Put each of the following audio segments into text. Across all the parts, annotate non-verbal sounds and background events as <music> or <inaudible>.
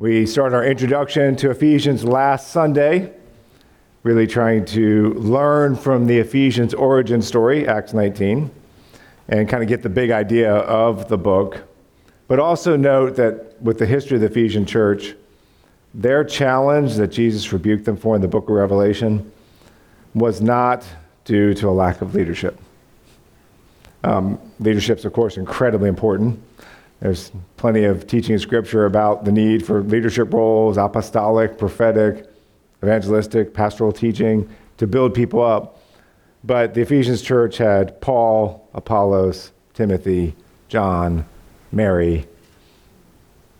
We started our introduction to Ephesians last Sunday, really trying to learn from the Ephesians origin story, Acts 19, and kind of get the big idea of the book. But also note that with the history of the Ephesian church, their challenge that Jesus rebuked them for in the book of Revelation was not due to a lack of leadership. Um, leadership is, of course, incredibly important. There's plenty of teaching in Scripture about the need for leadership roles, apostolic, prophetic, evangelistic, pastoral teaching to build people up. But the Ephesians church had Paul, Apollos, Timothy, John, Mary,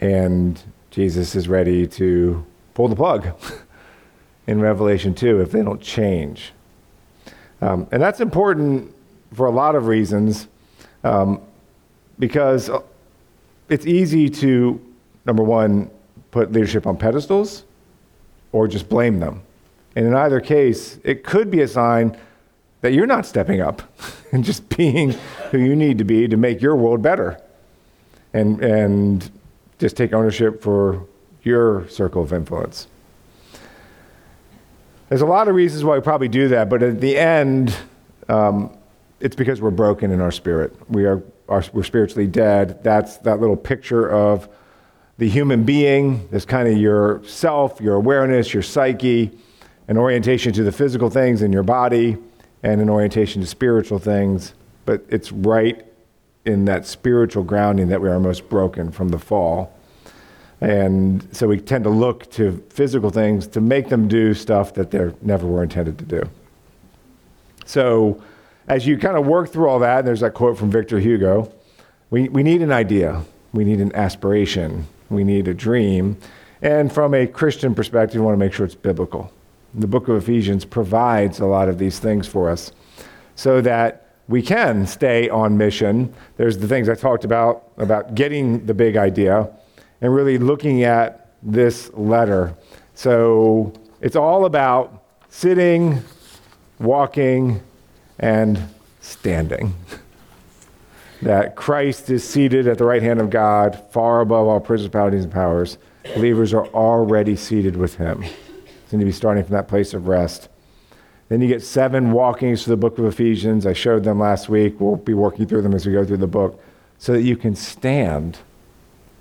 and Jesus is ready to pull the plug <laughs> in Revelation 2 if they don't change. Um, and that's important for a lot of reasons um, because it's easy to, number one, put leadership on pedestals or just blame them. And in either case, it could be a sign that you're not stepping up <laughs> and just being who you need to be to make your world better. And, and just take ownership for your circle of influence. There's a lot of reasons why we probably do that, but at the end, um, it's because we're broken in our spirit. We are, are, we're spiritually dead. That's that little picture of the human being. There's kind of your self, your awareness, your psyche, an orientation to the physical things in your body, and an orientation to spiritual things. But it's right in that spiritual grounding that we are most broken from the fall. And so we tend to look to physical things to make them do stuff that they never were intended to do. So as you kind of work through all that, and there's that quote from Victor Hugo we, we need an idea, we need an aspiration, we need a dream. And from a Christian perspective, we want to make sure it's biblical. The book of Ephesians provides a lot of these things for us so that we can stay on mission. There's the things I talked about, about getting the big idea and really looking at this letter. So it's all about sitting, walking, and standing. that Christ is seated at the right hand of God, far above all principalities and powers. Believers are already seated with him. Need to be starting from that place of rest. Then you get seven walkings through the book of Ephesians. I showed them last week. We'll be working through them as we go through the book so that you can stand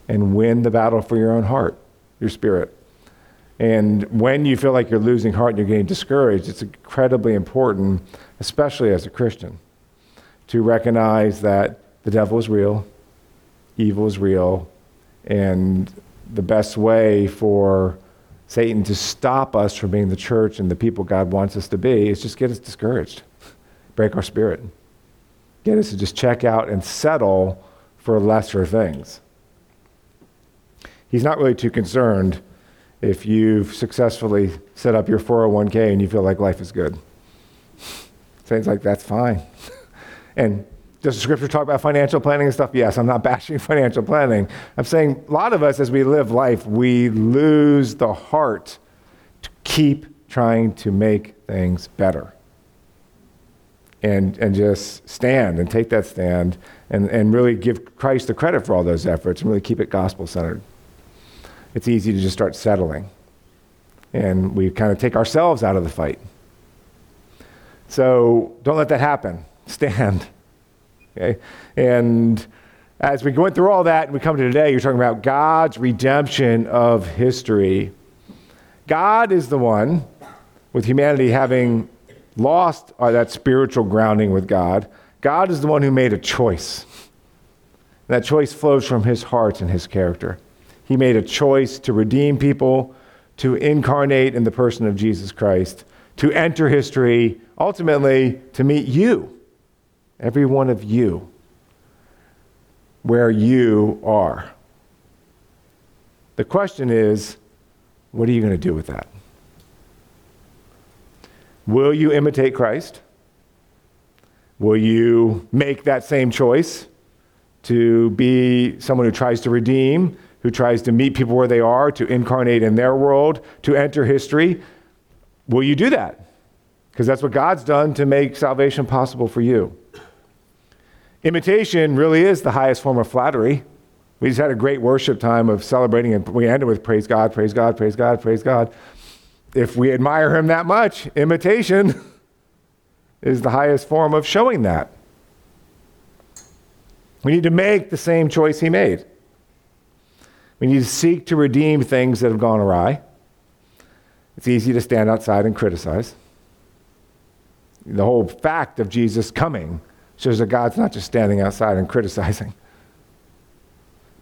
and win the battle for your own heart, your spirit. And when you feel like you're losing heart and you're getting discouraged, it's incredibly important, especially as a Christian, to recognize that the devil is real, evil is real, and the best way for Satan to stop us from being the church and the people God wants us to be is just get us discouraged, break our spirit, get us to just check out and settle for lesser things. He's not really too concerned if you've successfully set up your 401k and you feel like life is good. Things like that's fine. <laughs> and does the scripture talk about financial planning and stuff? Yes, I'm not <laughs> bashing financial planning. I'm saying a lot of us, as we live life, we lose the heart to keep trying to make things better. And, and just stand and take that stand and, and really give Christ the credit for all those efforts and really keep it gospel centered it's easy to just start settling. And we kind of take ourselves out of the fight. So don't let that happen. <laughs> Stand. Okay? And as we went through all that and we come to today, you're talking about God's redemption of history. God is the one, with humanity having lost uh, that spiritual grounding with God, God is the one who made a choice. And that choice flows from his heart and his character. He made a choice to redeem people, to incarnate in the person of Jesus Christ, to enter history, ultimately to meet you, every one of you, where you are. The question is, what are you going to do with that? Will you imitate Christ? Will you make that same choice to be someone who tries to redeem, who tries to meet people where they are, to incarnate in their world, to enter history. Will you do that? Because that's what God's done to make salvation possible for you. Imitation really is the highest form of flattery. We just had a great worship time of celebrating, and we ended with praise God, praise God, praise God, praise God. If we admire him that much, imitation <laughs> is the highest form of showing that. We need to make the same choice he made. We need to seek to redeem things that have gone awry. It's easy to stand outside and criticize. The whole fact of Jesus coming shows that God's not just standing outside and criticizing.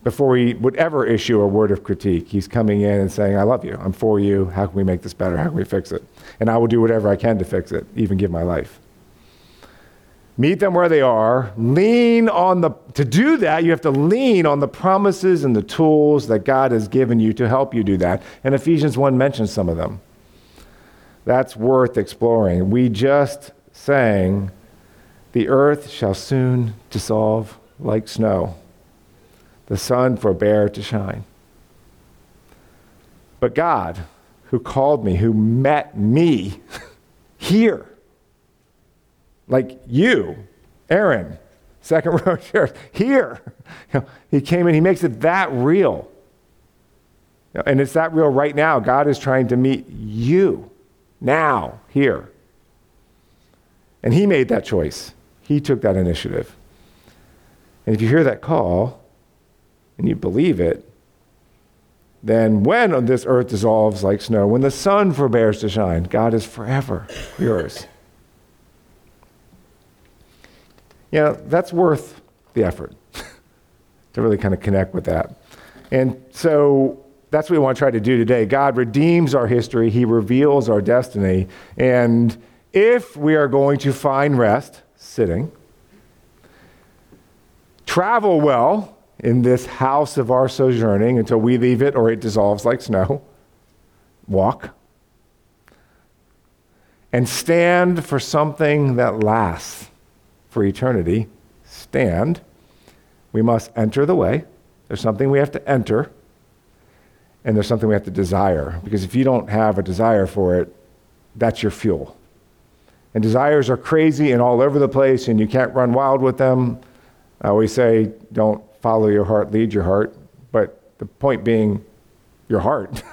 Before he would ever issue a word of critique, he's coming in and saying, I love you. I'm for you. How can we make this better? How can we fix it? And I will do whatever I can to fix it, even give my life. Meet them where they are. Lean on the, to do that, you have to lean on the promises and the tools that God has given you to help you do that. And Ephesians 1 mentions some of them. That's worth exploring. We just sang, The earth shall soon dissolve like snow, the sun forbear to shine. But God, who called me, who met me <laughs> here, like you, Aaron, second <laughs> row chair, here. <laughs> You know, he came and he makes it that real. You know, and it's that real right now. God is trying to meet you now, here. And he made that choice. He took that initiative. And if you hear that call and you believe it, then when this earth dissolves like snow, when the sun forbears to shine, God is forever yours. You know, that's worth the effort <laughs> to really kind of connect with that. And so that's what we want to try to do today. God redeems our history, He reveals our destiny. And if we are going to find rest sitting, travel well in this house of our sojourning until we leave it or it dissolves like snow, walk, and stand for something that lasts for eternity, stand. We must enter the way. There's something we have to enter, and there's something we have to desire. Because if you don't have a desire for it, that's your fuel. And desires are crazy and all over the place, and you can't run wild with them. I always say, don't follow your heart, lead your heart. But the point being, your heart.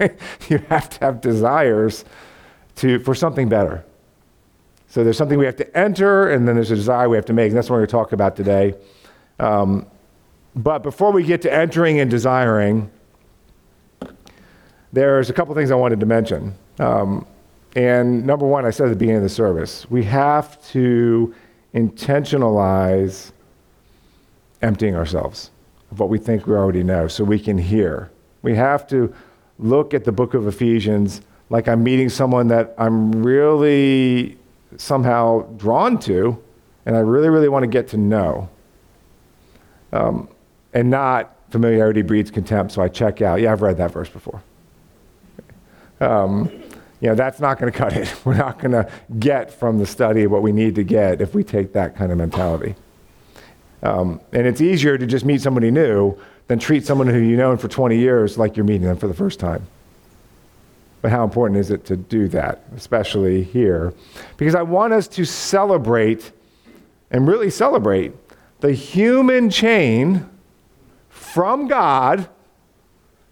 <laughs> you have to have desires to, for something better. So there's something we have to enter, and then there's a desire we have to make. And that's what we're going to talk about today. Um, but before we get to entering and desiring, there's a couple things I wanted to mention. Um, and number one, I said at the beginning of the service, we have to intentionalize emptying ourselves of what we think we already know so we can hear. We have to look at the book of Ephesians like I'm meeting someone that I'm really somehow drawn to, and I really, really want to get to know. Um, and not familiarity breeds contempt, so I check out. Yeah, I've read that verse before. Um, you know, that's not going <laughs> to cut it. We're not going to get from the study what we need to get if we take that kind of mentality. Um, and it's easier to just meet somebody new than treat someone who you've known for 20 years like you're meeting them for the first time. But how important is it to do that, especially here? Because I want us to celebrate and really celebrate the human chain from God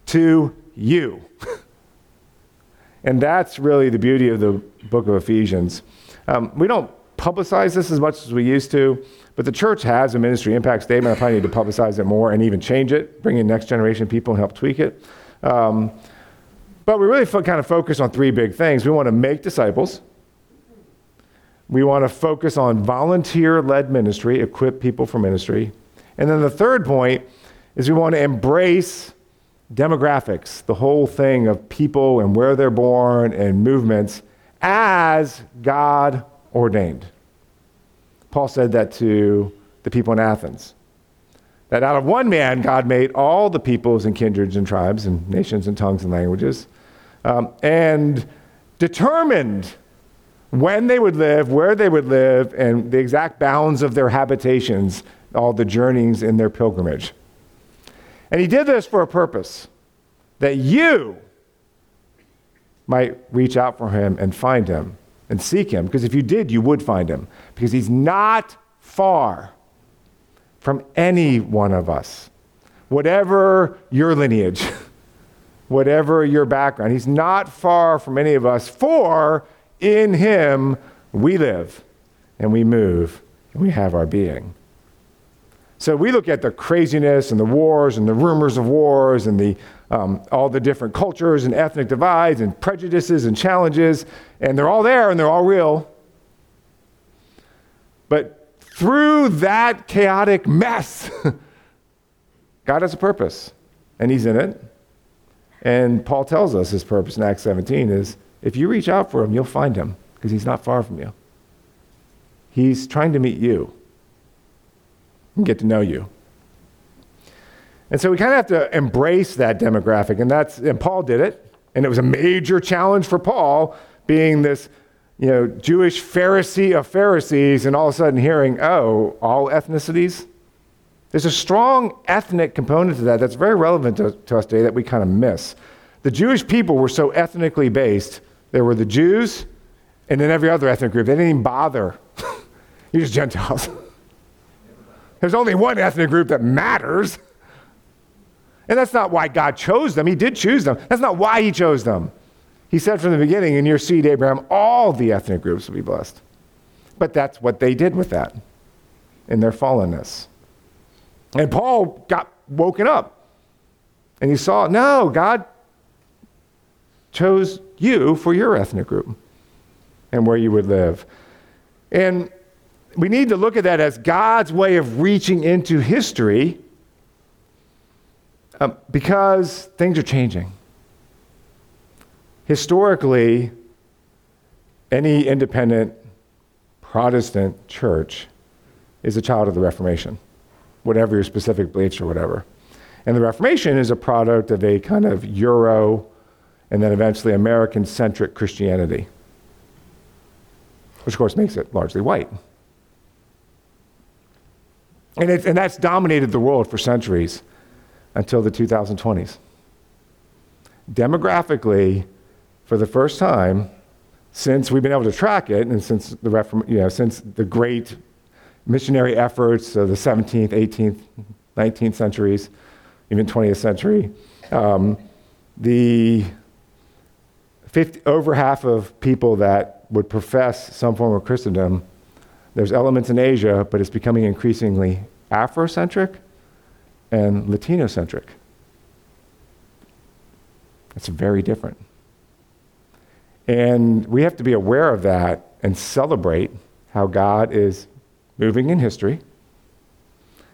to you. <laughs> and that's really the beauty of the book of Ephesians. Um, we don't publicize this as much as we used to, but the church has a ministry impact statement. I probably need to publicize it more and even change it, bring in next generation people and help tweak it. Um, but we really kind of focus on three big things. We want to make disciples. We want to focus on volunteer led ministry, equip people for ministry. And then the third point is we want to embrace demographics, the whole thing of people and where they're born and movements as God ordained. Paul said that to the people in Athens. That out of one man, God made all the peoples and kindreds and tribes and nations and tongues and languages um, and determined when they would live, where they would live, and the exact bounds of their habitations, all the journeys in their pilgrimage. And he did this for a purpose that you might reach out for him and find him and seek him. Because if you did, you would find him. Because he's not far from any one of us. whatever your lineage, <laughs> whatever your background. He's not far from any of us, for in him we live and we move and we have our being. So we look at the craziness and the wars and the rumors of wars and the, um, all the different cultures and ethnic divides and prejudices and challenges, and they're all there and they're all real. But through that chaotic mess, <laughs> God has a purpose, and He's in it. And Paul tells us his purpose in Acts 17 is if you reach out for Him, you'll find Him because He's not far from you. He's trying to meet you and get to know you. And so we kind of have to embrace that demographic, and that's and Paul did it, and it was a major challenge for Paul, being this, you know, Jewish Pharisee of Pharisees, and all of a sudden hearing, oh, all ethnicities. There's a strong ethnic component to that that's very relevant to, to us today that we kind of miss. The Jewish people were so ethnically based. There were the Jews, and then every other ethnic group. They didn't even bother. <laughs> You're just Gentiles. <laughs> There's only one ethnic group that matters. And that's not why God chose them. He did choose them. That's not why He chose them. He said from the beginning, in your seed, Abraham, all the ethnic groups will be blessed. But that's what they did with that in their fallenness. And Paul got woken up and he saw, no, God chose you for your ethnic group and where you would live. And we need to look at that as God's way of reaching into history um, because things are changing. Historically, any independent Protestant church is a child of the Reformation, whatever your specific beliefs or whatever. And the Reformation is a product of a kind of Euro and then eventually American centric Christianity, which of course makes it largely white. And, it, and that's dominated the world for centuries until the 2020s. Demographically, for the first time, since we've been able to track it, and since the, Reform, you know, since the great missionary efforts of the 17th, 18th, 19th centuries, even 20th century, um, the 50, over half of people that would profess some form of Christendom there's elements in Asia, but it's becoming increasingly Afrocentric and Latinocentric. It's very different. And we have to be aware of that and celebrate how God is moving in history.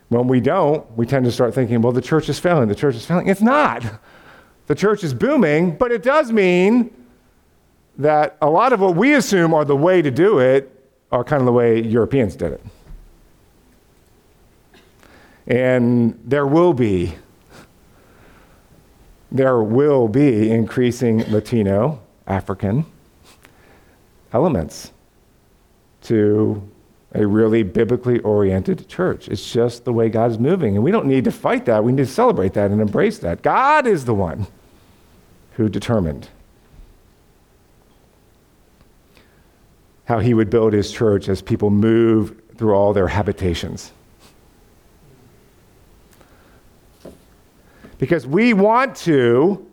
When we don't, we tend to start thinking, well, the church is failing, the church is failing. It's not. The church is booming, but it does mean that a lot of what we assume are the way to do it are kind of the way Europeans did it. And there will be, there will be increasing Latino, African elements to a really biblically oriented church. It's just the way God is moving. And we don't need to fight that. We need to celebrate that and embrace that. God is the one who determined how he would build his church as people move through all their habitations. Because we want to,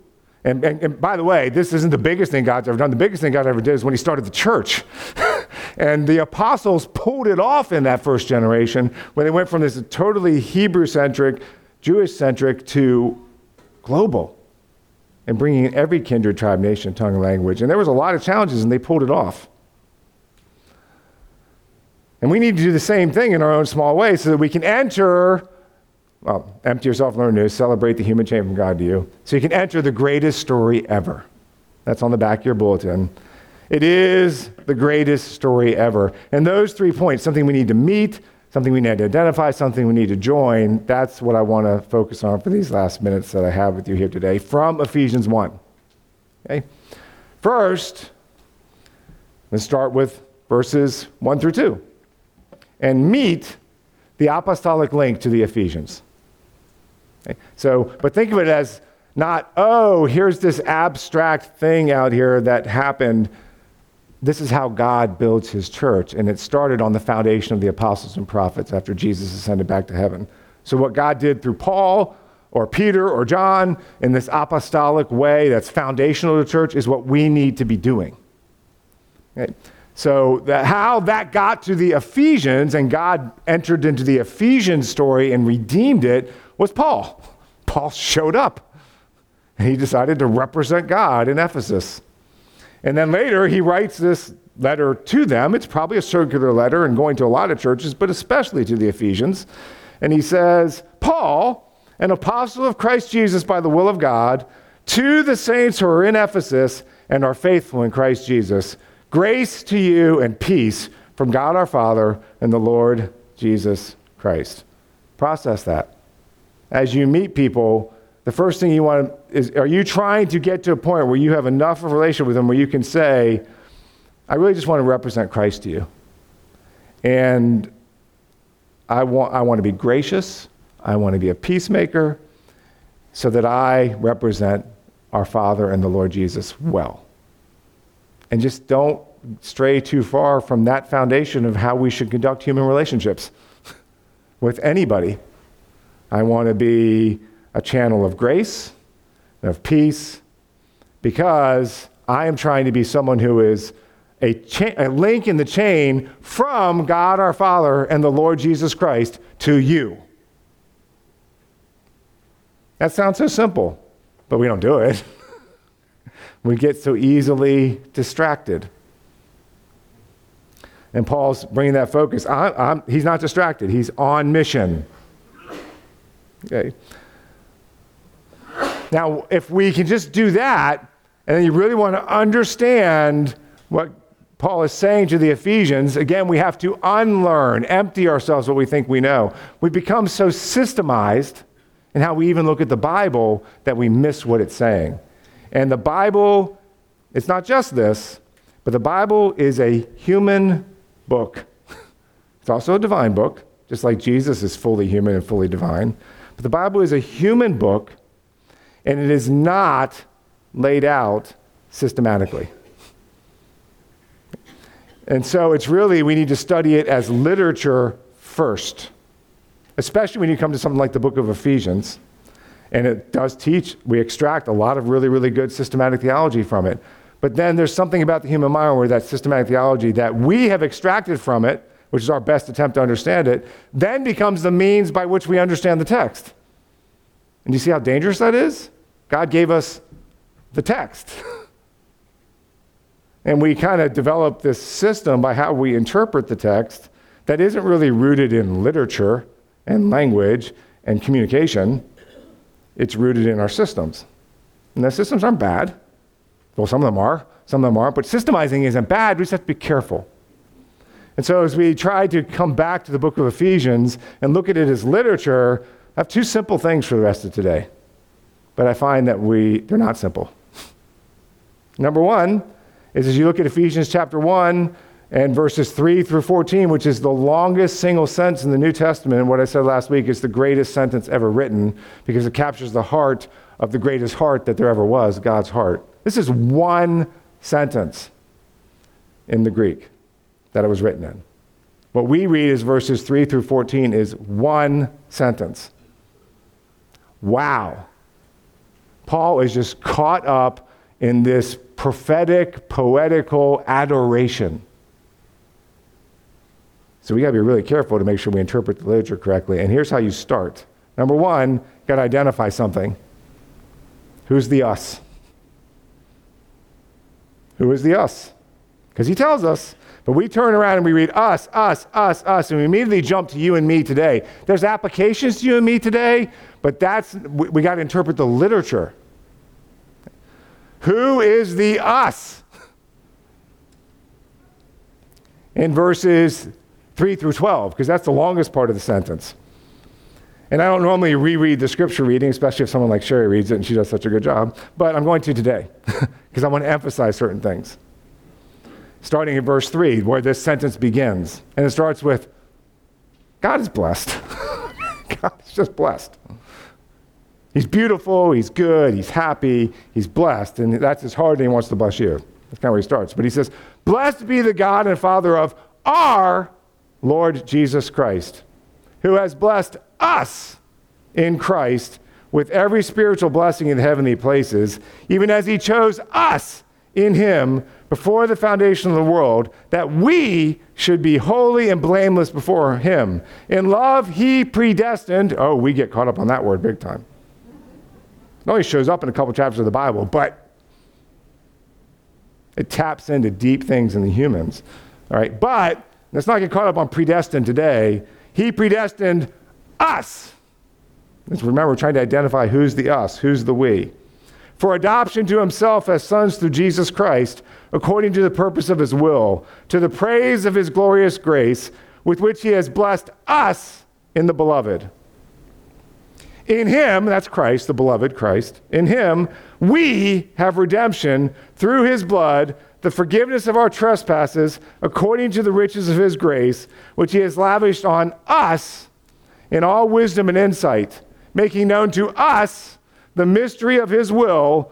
and, and, and, by the way, this isn't the biggest thing God's ever done. The biggest thing God ever did is when he started the church. <laughs> and the apostles pulled it off in that first generation when they went from this totally Hebrew centric, Jewish centric to global and bringing in every kindred, tribe, nation, tongue, and language. And there was a lot of challenges, and they pulled it off. And we need to do the same thing in our own small way so that we can enter, well, empty yourself, learn new, celebrate the human chain from God to you. So you can enter the greatest story ever. That's on the back of your bulletin. It is the greatest story ever. And those three points something we need to meet, something we need to identify, something we need to join that's what I want to focus on for these last minutes that I have with you here today from Ephesians 1. Okay? First, let's start with verses 1 through 2 and meet the apostolic link to the Ephesians. So, but think of it as not, oh, here's this abstract thing out here that happened. This is how God builds his church. And it started on the foundation of the apostles and prophets after Jesus ascended back to heaven. So, what God did through Paul or Peter or John in this apostolic way that's foundational to church is what we need to be doing. Okay? So, that how that got to the Ephesians and God entered into the Ephesians story and redeemed it was Paul. Paul showed up and he decided to represent God in Ephesus. And then later he writes this letter to them. It's probably a circular letter and going to a lot of churches, but especially to the Ephesians. And he says, Paul, an apostle of Christ Jesus by the will of God, to the saints who are in Ephesus and are faithful in Christ Jesus, grace to you and peace from God our Father and the Lord Jesus Christ. Process that. As you meet people, the first thing you want is are you trying to get to a point where you have enough of a relationship with them where you can say, I really just want to represent Christ to you. And I want, I want to be gracious. I want to be a peacemaker so that I represent our Father and the Lord Jesus well. And just don't stray too far from that foundation of how we should conduct human relationships <laughs> with anybody. I want to be a channel of grace, of peace, because I am trying to be someone who is a, cha- a link in the chain from God our Father and the Lord Jesus Christ to you. That sounds so simple, but we don't do it. <laughs> we get so easily distracted. And Paul's bringing that focus. I, he's not distracted, he's on mission. Okay. Now, if we can just do that, and you really want to understand what Paul is saying to the Ephesians, again, we have to unlearn, empty ourselves what we think we know. We become so systemized in how we even look at the Bible that we miss what it's saying. And the Bible, it's not just this, but the Bible is a human book. <laughs> It's also a divine book, just like Jesus is fully human and fully divine. But the Bible is a human book, and it is not laid out systematically. And so it's really, we need to study it as literature first, especially when you come to something like the book of Ephesians. And it does teach, we extract a lot of really, really good systematic theology from it. But then there's something about the human mind where that systematic theology that we have extracted from it, which is our best attempt to understand it, then becomes the means by which we understand the text. And you see how dangerous that is? God gave us the text. <laughs> And we kind of develop this system by how we interpret the text that isn't really rooted in literature and language and communication. It's rooted in our systems. And the systems aren't bad. Well, some of them are, some of them aren't. But systemizing isn't bad. We just have to be careful. And so, as we try to come back to the book of Ephesians and look at it as literature, I have two simple things for the rest of today. But I find that we, they're not simple. <laughs> Number one, is as you look at Ephesians chapter 1 and verses 3 through 14, which is the longest single sentence in the New Testament. And what I said last week is the greatest sentence ever written because it captures the heart of the greatest heart that there ever was, God's heart. This is one sentence in the Greek that it was written in. What we read is verses 3 through 14 is one sentence. Wow. Paul is just caught up in this prophetic, poetical adoration. So we got to be really careful to make sure we interpret the literature correctly. And here's how you start. Number one, got to identify something. Who's the us? Who is the us? Because he tells us, but we turn around and we read us, us, us, us, and we immediately jump to you and me today. There's applications to you and me today, but that's we, we got to interpret the literature. Who is the us? In verses 3 through 12, because that's the longest part of the sentence. And I don't normally reread the scripture reading, especially if someone like Sherry reads it and she does such a good job, but I'm going to today <laughs> because I want to emphasize certain things. Starting in verse 3, where this sentence begins. And it starts with God is blessed. <laughs> God is just blessed. He's beautiful, he's good, he's happy, he's blessed, and that's his heart, and he wants to bless you. That's kind of where he starts. But he says, Blessed be the God and Father of our Lord Jesus Christ, who has blessed us in Christ with every spiritual blessing in the heavenly places, even as he chose us in him before the foundation of the world, that we should be holy and blameless before him. In love, he predestined. Oh, we get caught up on that word big time. It only shows up in a couple chapters of the Bible, but it taps into deep things in the humans. All right, but let's not get caught up on predestined today. He predestined us. Let's remember, we're trying to identify who's the us, who's the we. For adoption to himself as sons through Jesus Christ, according to the purpose of his will, to the praise of his glorious grace, with which he has blessed us in the beloved. In him, that's Christ, the beloved Christ, in him, we have redemption through his blood, the forgiveness of our trespasses, according to the riches of his grace, which he has lavished on us in all wisdom and insight, making known to us the mystery of his will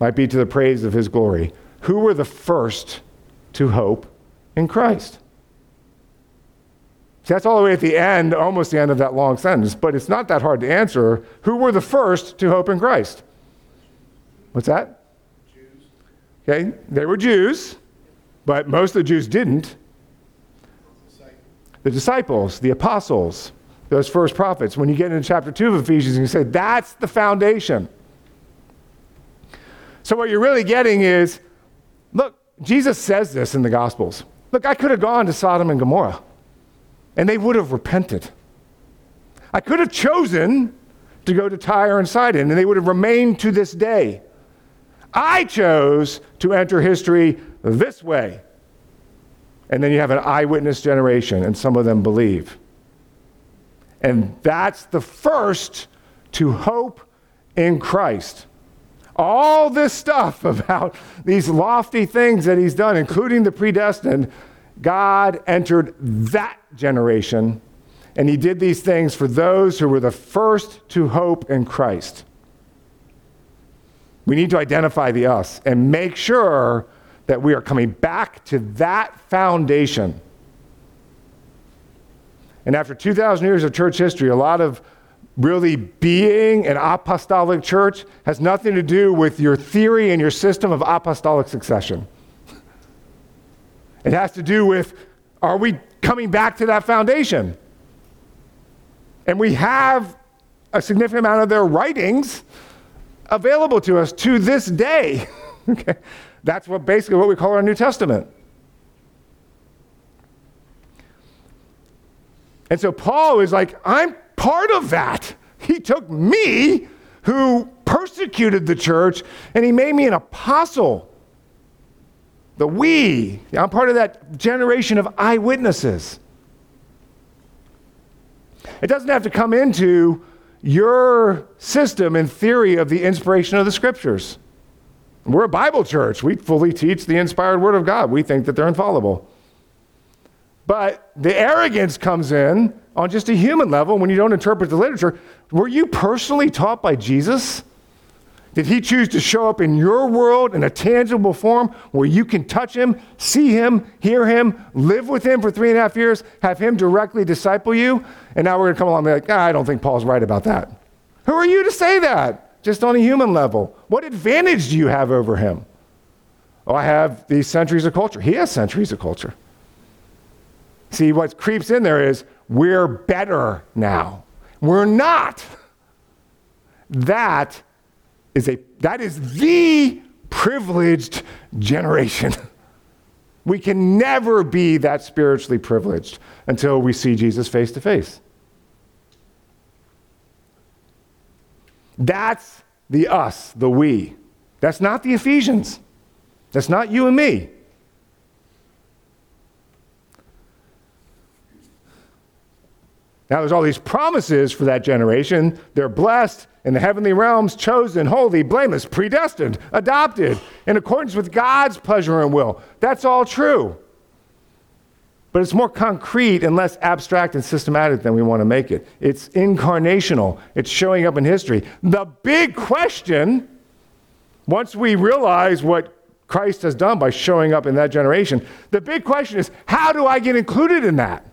might be to the praise of his glory, who were the first to hope in Christ. See, that's all the way at the end, almost the end of that long sentence, but it's not that hard to answer. Who were the first to hope in Christ? What's that? Jews. Okay, they were Jews, but most of the Jews didn't. The disciples, the apostles, those first prophets. When you get into chapter 2 of Ephesians, you say that's the foundation. So, what you're really getting is look, Jesus says this in the Gospels. Look, I could have gone to Sodom and Gomorrah and they would have repented. I could have chosen to go to Tyre and Sidon, and they would have remained to this day. I chose to enter history this way. And then you have an eyewitness generation, and some of them believe. And that's the first to hope in Christ. All this stuff <laughs> about these lofty things that he's done, including the predestined, God entered that generation, and he did these things for those who were the first to hope in Christ. We need to identify the us and make sure that we are coming back to that foundation. And after 2,000 years of church history, a lot of really being an apostolic church has nothing to do with your theory and your system of apostolic succession. It has to do with are we coming back to that foundation? And we have a significant amount of their writings available to us to this day. <laughs> okay? That's what basically what we call our New Testament. And so Paul is like, I'm part of that. He took me, who persecuted the church, and he made me an apostle the we. I'm part of that generation of eyewitnesses. It doesn't have to come into your system and theory of the inspiration of the scriptures. We're a Bible church. We fully teach the inspired word of God. We think that they're infallible. But the arrogance comes in on just a human level when you don't interpret the literature. Were you personally taught by Jesus? Did he choose to show up in your world in a tangible form where you can touch him, see him, hear him, live with him for three and a half years, have him directly disciple you? And now we're going to come along and be like, ah, I don't think Paul's right about that. Who are you to say that? Just on a human level. What advantage do you have over him? Oh, I have these centuries of culture. He has centuries of culture. See, what creeps in there is we're better now. We're not. That is a that is the privileged generation. <laughs> We can never be that spiritually privileged until we see Jesus face to face. That's the us, the we. That's not the Ephesians. That's not you and me. Now, there's all these promises for that generation. They're blessed in the heavenly realms, chosen, holy, blameless, predestined, adopted, in accordance with God's pleasure and will. That's all true. But it's more concrete and less abstract and systematic than we want to make it. It's incarnational, it's showing up in history. The big question, once we realize what Christ has done by showing up in that generation, the big question is how do I get included in that?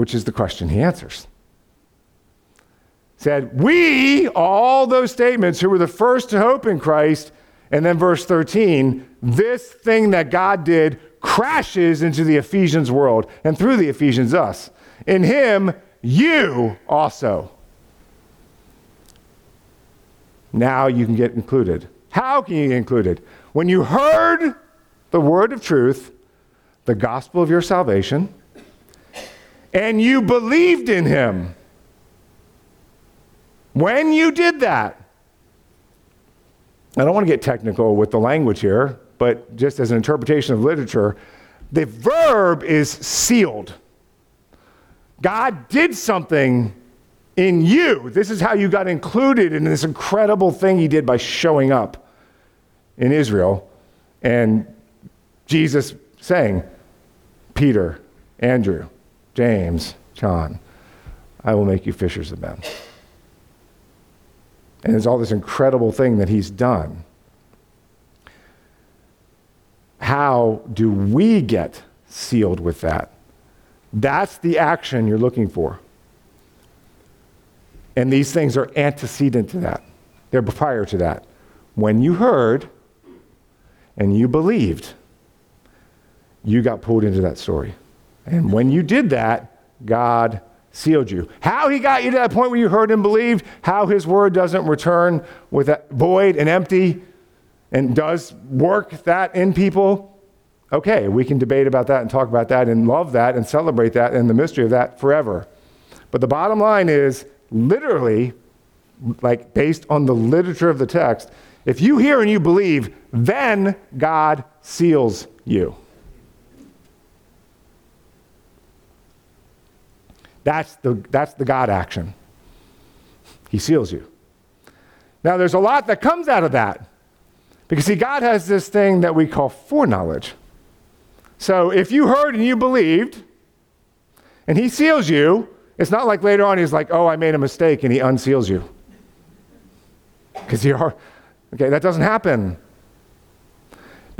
Which is the question he answers. Said, We, all those statements who were the first to hope in Christ, and then verse 13, this thing that God did crashes into the Ephesians world, and through the Ephesians, us. In him, you also. Now you can get included. How can you get included? When you heard the word of truth, the gospel of your salvation, and you believed in him. When you did that, I don't want to get technical with the language here, but just as an interpretation of literature, the verb is sealed. God did something in you. This is how you got included in this incredible thing he did by showing up in Israel. And Jesus saying, Peter, Andrew, James, John, I will make you fishers of men. And it's all this incredible thing that he's done. How do we get sealed with that? That's the action you're looking for. And these things are antecedent to that, they're prior to that. When you heard and you believed, you got pulled into that story. And when you did that, God sealed you. How he got you to that point where you heard and believed, how his word doesn't return with a void and empty and does work that in people. Okay, we can debate about that and talk about that and love that and celebrate that and the mystery of that forever. But the bottom line is literally, like based on the literature of the text, if you hear and you believe, then God seals you. That's the, that's the God action. He seals you. Now, there's a lot that comes out of that. Because, see, God has this thing that we call foreknowledge. So, if you heard and you believed, and He seals you, it's not like later on He's like, oh, I made a mistake, and He unseals you. Because you are, okay, that doesn't happen.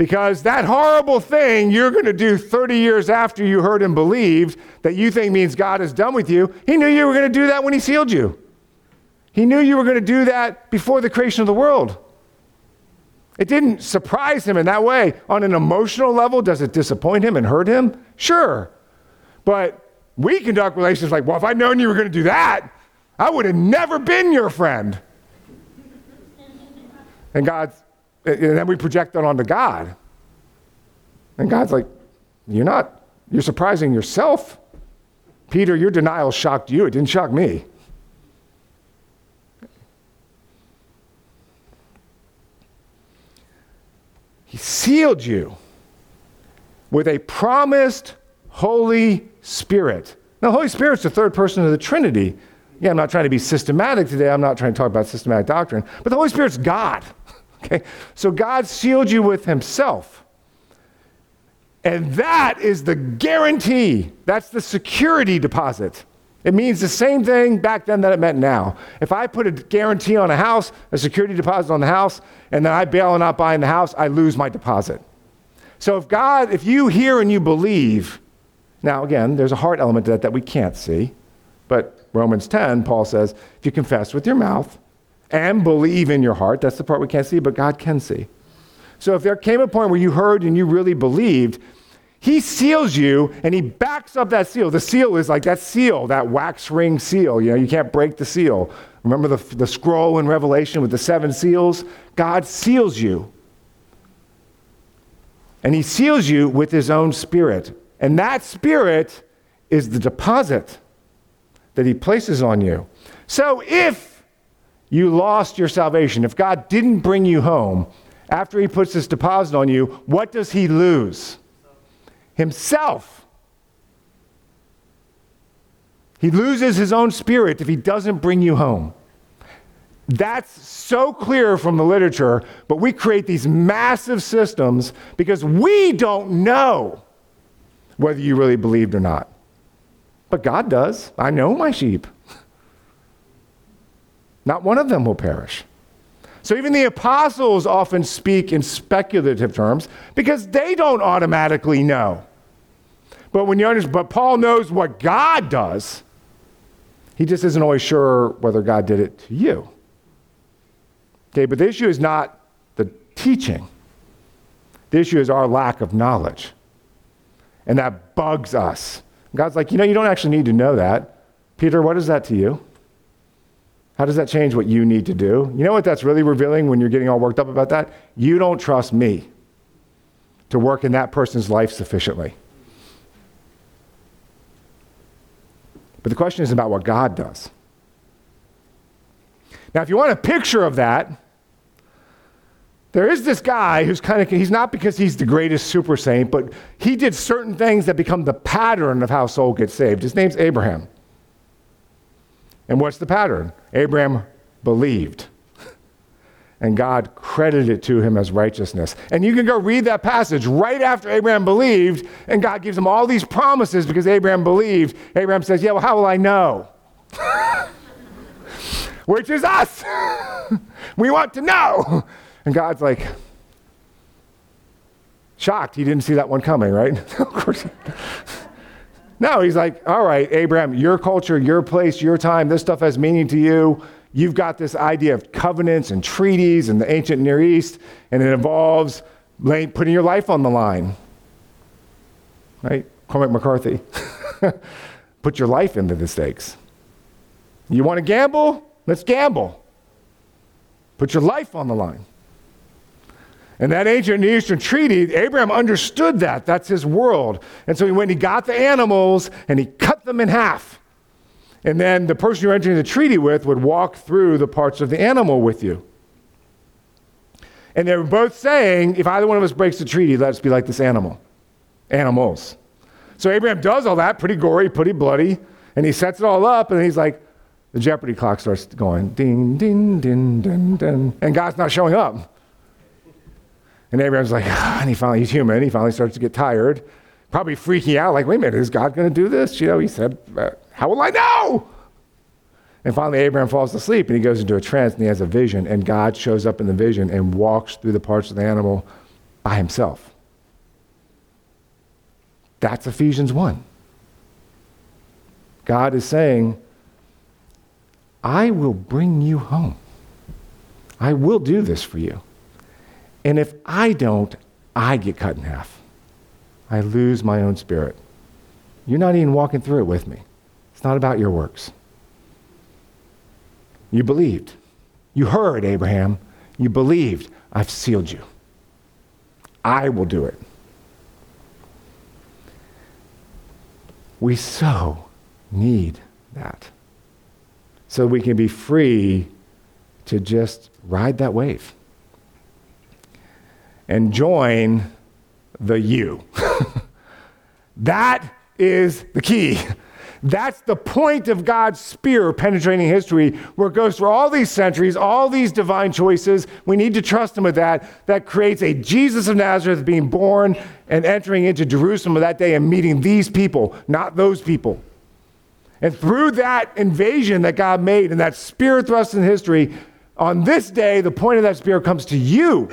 Because that horrible thing you're going to do 30 years after you heard and believed that you think means God is done with you, He knew you were going to do that when He sealed you. He knew you were going to do that before the creation of the world. It didn't surprise Him in that way. On an emotional level, does it disappoint Him and hurt Him? Sure. But we conduct relations like, well, if I'd known you were going to do that, I would have never been your friend. And God's and then we project that onto God. And God's like, You're not, you're surprising yourself. Peter, your denial shocked you, it didn't shock me. He sealed you with a promised Holy Spirit. Now, Holy Spirit's the third person of the Trinity. Yeah, I'm not trying to be systematic today. I'm not trying to talk about systematic doctrine, but the Holy Spirit's God. <laughs> Okay? So God sealed you with himself. And that is the guarantee. That's the security deposit. It means the same thing back then that it meant now. If I put a guarantee on a house, a security deposit on the house, and then I bail on not buying the house, I lose my deposit. So if God, if you hear and you believe, now again, there's a heart element to that that we can't see, but Romans 10, Paul says, if you confess with your mouth and believe in your heart. That's the part we can't see, but God can see. So if there came a point where you heard and you really believed, he seals you and he backs up that seal. The seal is like that seal, that wax ring seal. You know, you can't break the seal. Remember the, the scroll in Revelation with the seven seals? God seals you. And he seals you with his own spirit. And that spirit is the deposit that he places on you. So if you lost your salvation, if God didn't bring you home after he puts this deposit on you, what does he lose? Himself. He loses his own spirit if he doesn't bring you home. That's so clear from the literature, but we create these massive systems because we don't know whether you really believed or not. But God does. I know my sheep. Not one of them will perish. So even the apostles often speak in speculative terms because they don't automatically know. But when you understand, but Paul knows what God does. He just isn't always sure whether God did it to you. Okay, but the issue is not the teaching. The issue is our lack of knowledge. And that bugs us. God's like, you know, you don't actually need to know that. Peter, what is that to you? How does that change what you need to do? You know what that's really revealing when you're getting all worked up about that? You don't trust me to work in that person's life sufficiently. But the question is about what God does. Now, if you want a picture of that, there is this guy who's kind of, he's not because he's the greatest super saint, but he did certain things that become the pattern of how soul gets saved. His name's Abraham. And what's the pattern? Abraham believed. And God credited it to him as righteousness. And you can go read that passage right after Abraham believed, and God gives him all these promises because Abraham believed. Abraham says, Yeah, well, how will I know? <laughs> Which is us. <laughs> we want to know. And God's like, shocked he didn't see that one coming, right? <laughs> of course. No, he's like, all right, Abraham, your culture, your place, your time, this stuff has meaning to you. You've got this idea of covenants and treaties in the ancient Near East, and it involves putting your life on the line. Right? Cormac McCarthy. <laughs> Put your life into the stakes. You want to gamble? Let's gamble. Put your life on the line. And that ancient Near Eastern treaty, Abraham understood that. That's his world. And so he went and he got the animals and he cut them in half. And then the person you're entering the treaty with would walk through the parts of the animal with you. And they were both saying, if either one of us breaks the treaty, let us be like this animal. Animals. So Abraham does all that, pretty gory, pretty bloody, and he sets it all up, and he's like, the Jeopardy clock starts going ding, ding, ding, ding, ding, and God's not showing up. And Abraham's like, <sighs> and he finally, he's human. He finally starts to get tired, probably freaking out, like, wait a minute, is God going to do this? You know, he said, uh, how will I know? And finally, Abraham falls asleep and he goes into a trance and he has a vision, and God shows up in the vision and walks through the parts of the animal by himself. That's Ephesians 1. God is saying, I will bring you home. I will do this for you. And if I don't, I get cut in half. I lose my own spirit. You're not even walking through it with me. It's not about your works. You believed. You heard, Abraham. You believed. I've sealed you. I will do it. We so need that. So we can be free to just ride that wave and join the you. <laughs> that is the key. That's the point of God's spear penetrating history, where it goes through all these centuries, all these divine choices. We need to trust Him with that. That creates a Jesus of Nazareth being born and entering into Jerusalem that day and meeting these people, not those people. And through that invasion that God made and that spear thrust in history, on this day, the point of that spear comes to you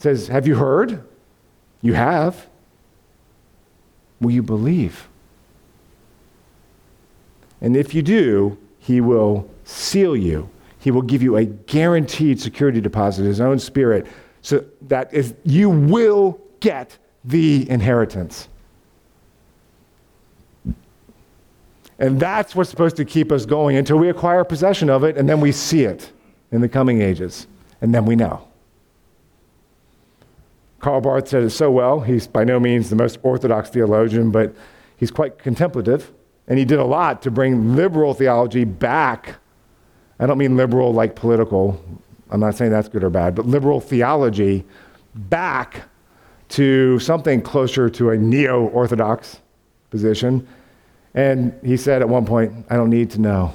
says, Have you heard? You have. Will you believe? And if you do, he will seal you. He will give you a guaranteed security deposit, his own spirit, so that is, you will get the inheritance. And that's what's supposed to keep us going until we acquire possession of it, and then we see it in the coming ages, and then we know. Karl Barth said it so well. He's by no means the most orthodox theologian, but he's quite contemplative. And he did a lot to bring liberal theology back. I don't mean liberal like political, I'm not saying that's good or bad, but liberal theology back to something closer to a neo Orthodox position. And he said at one point, I don't need to know.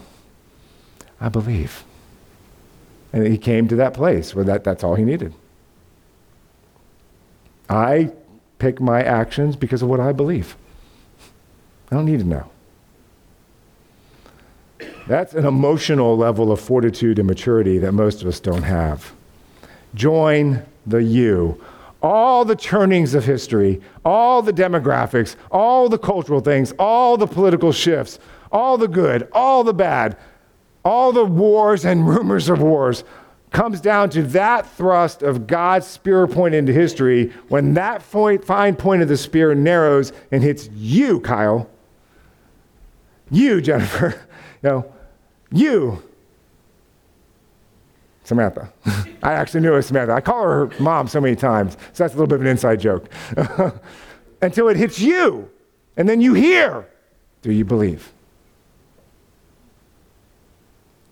I believe. And he came to that place where that, that's all he needed. I pick my actions because of what I believe. I don't need to know. That's an emotional level of fortitude and maturity that most of us don't have. Join the you. All the turnings of history, all the demographics, all the cultural things, all the political shifts, all the good, all the bad, all the wars and <laughs> rumors of wars comes down to that thrust of God's spear point into history when that fine point of the spear narrows and hits you, Kyle. You, Jennifer. <laughs> you know, you, Samantha. <laughs> I actually knew it was Samantha. I call her mom so many times, so that's a little bit of an inside joke. <laughs> Until it hits you, and then you hear, do you believe?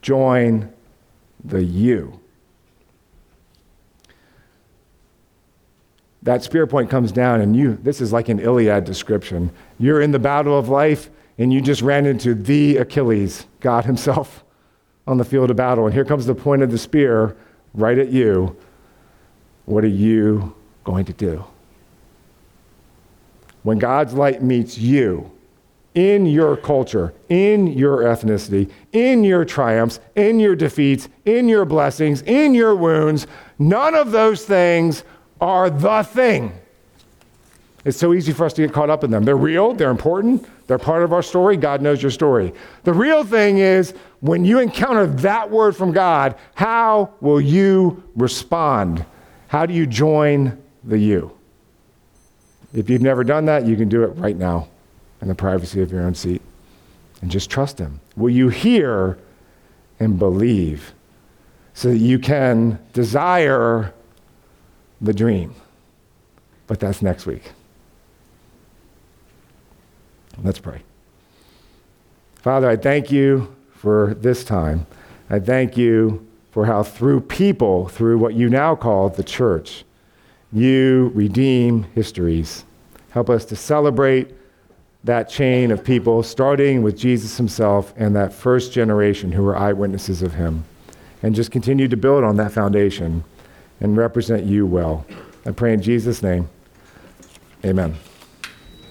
Join the you. That spear point comes down, and you, this is like an Iliad description. You're in the battle of life, and you just ran into the Achilles, God Himself, on the field of battle. And here comes the point of the spear right at you. What are you going to do? When God's light meets you in your culture, in your ethnicity, in your triumphs, in your defeats, in your blessings, in your wounds, none of those things are the thing. It's so easy for us to get caught up in them. They're real, they're important, they're part of our story. God knows your story. The real thing is when you encounter that word from God, how will you respond? How do you join the you? If you've never done that, you can do it right now in the privacy of your own seat and just trust Him. Will you hear and believe so that you can desire the dream? But that's next week. Let's pray. Father, I thank you for this time. I thank you for how, through people, through what you now call the church, you redeem histories. Help us to celebrate that chain of people, starting with Jesus himself and that first generation who were eyewitnesses of him, and just continue to build on that foundation and represent you well. I pray in Jesus' name. Amen.